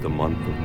the month of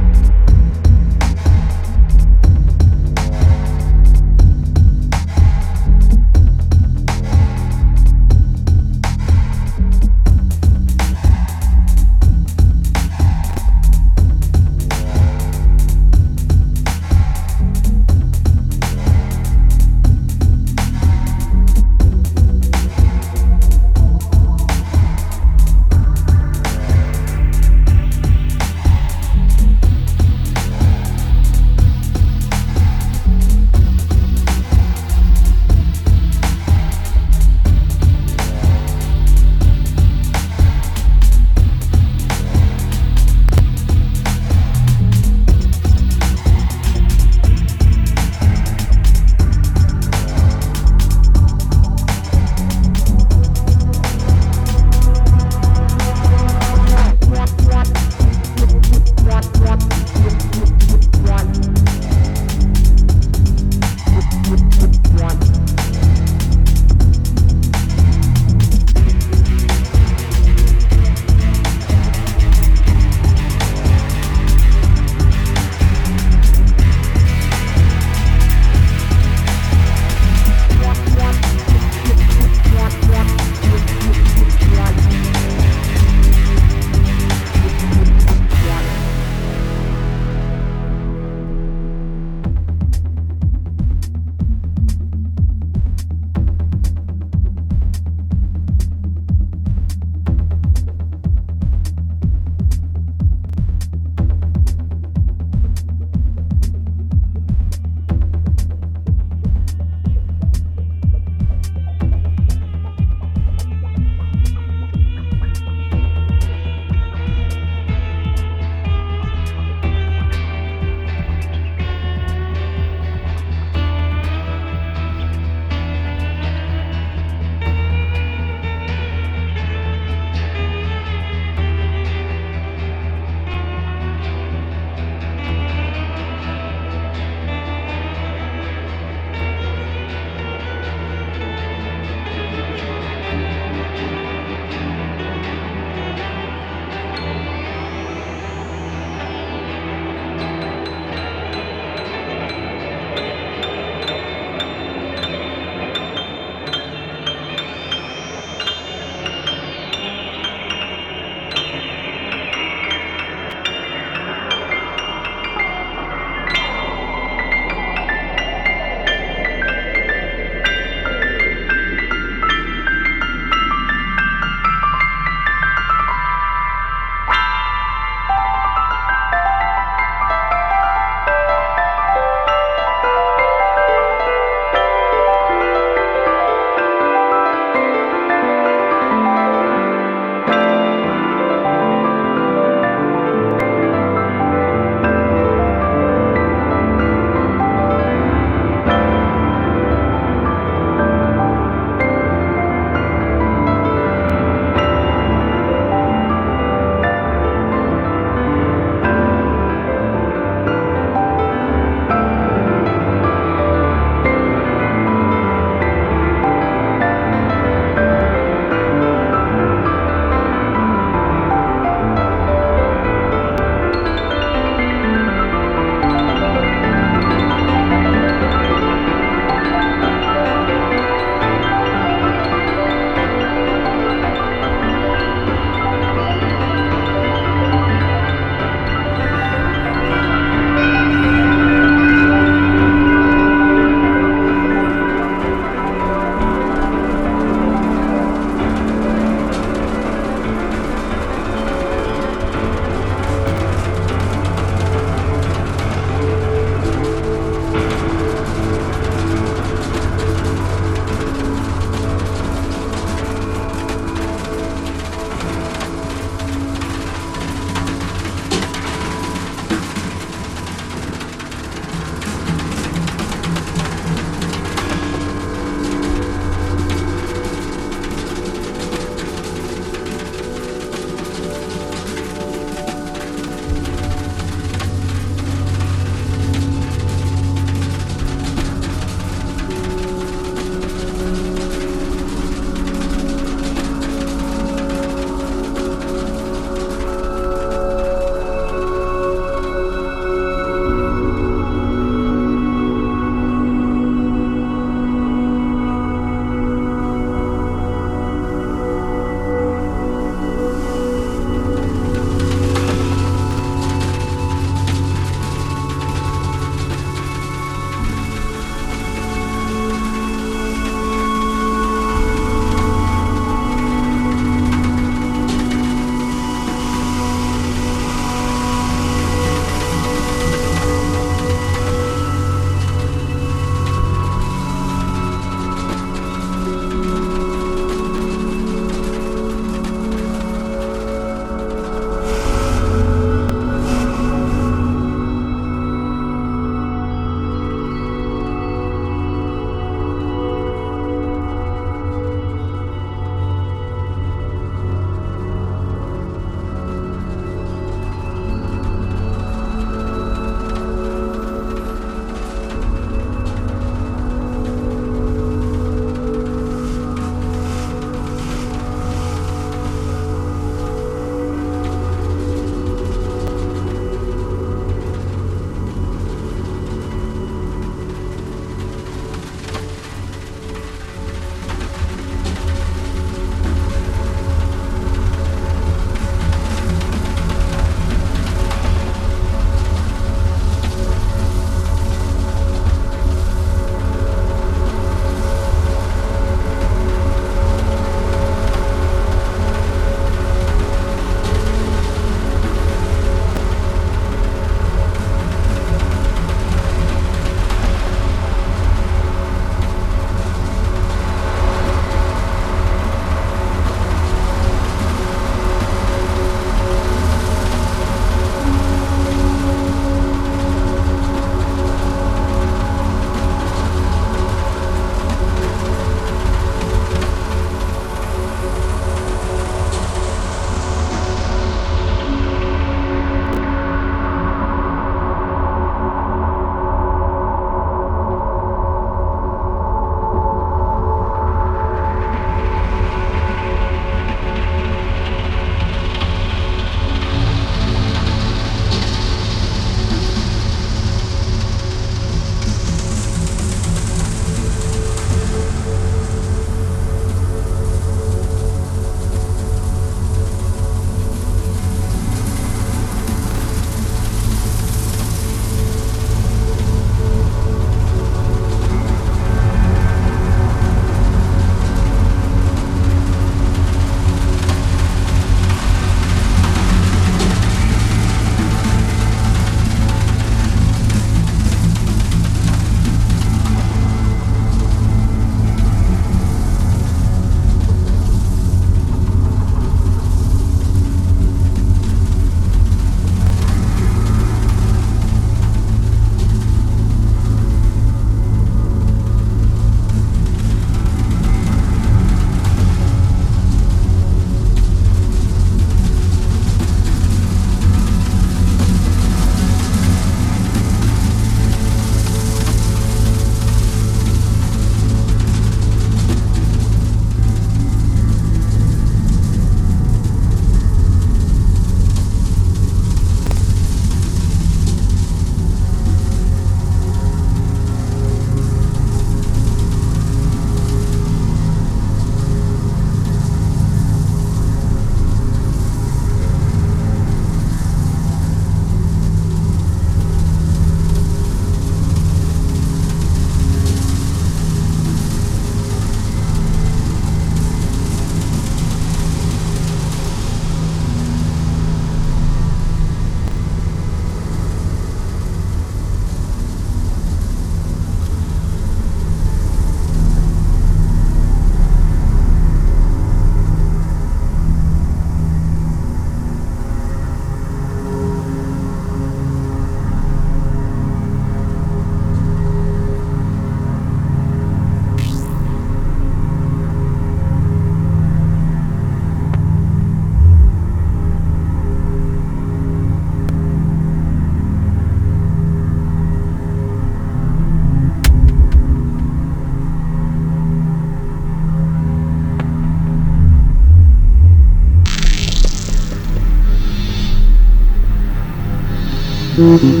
Mm-hmm.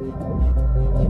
you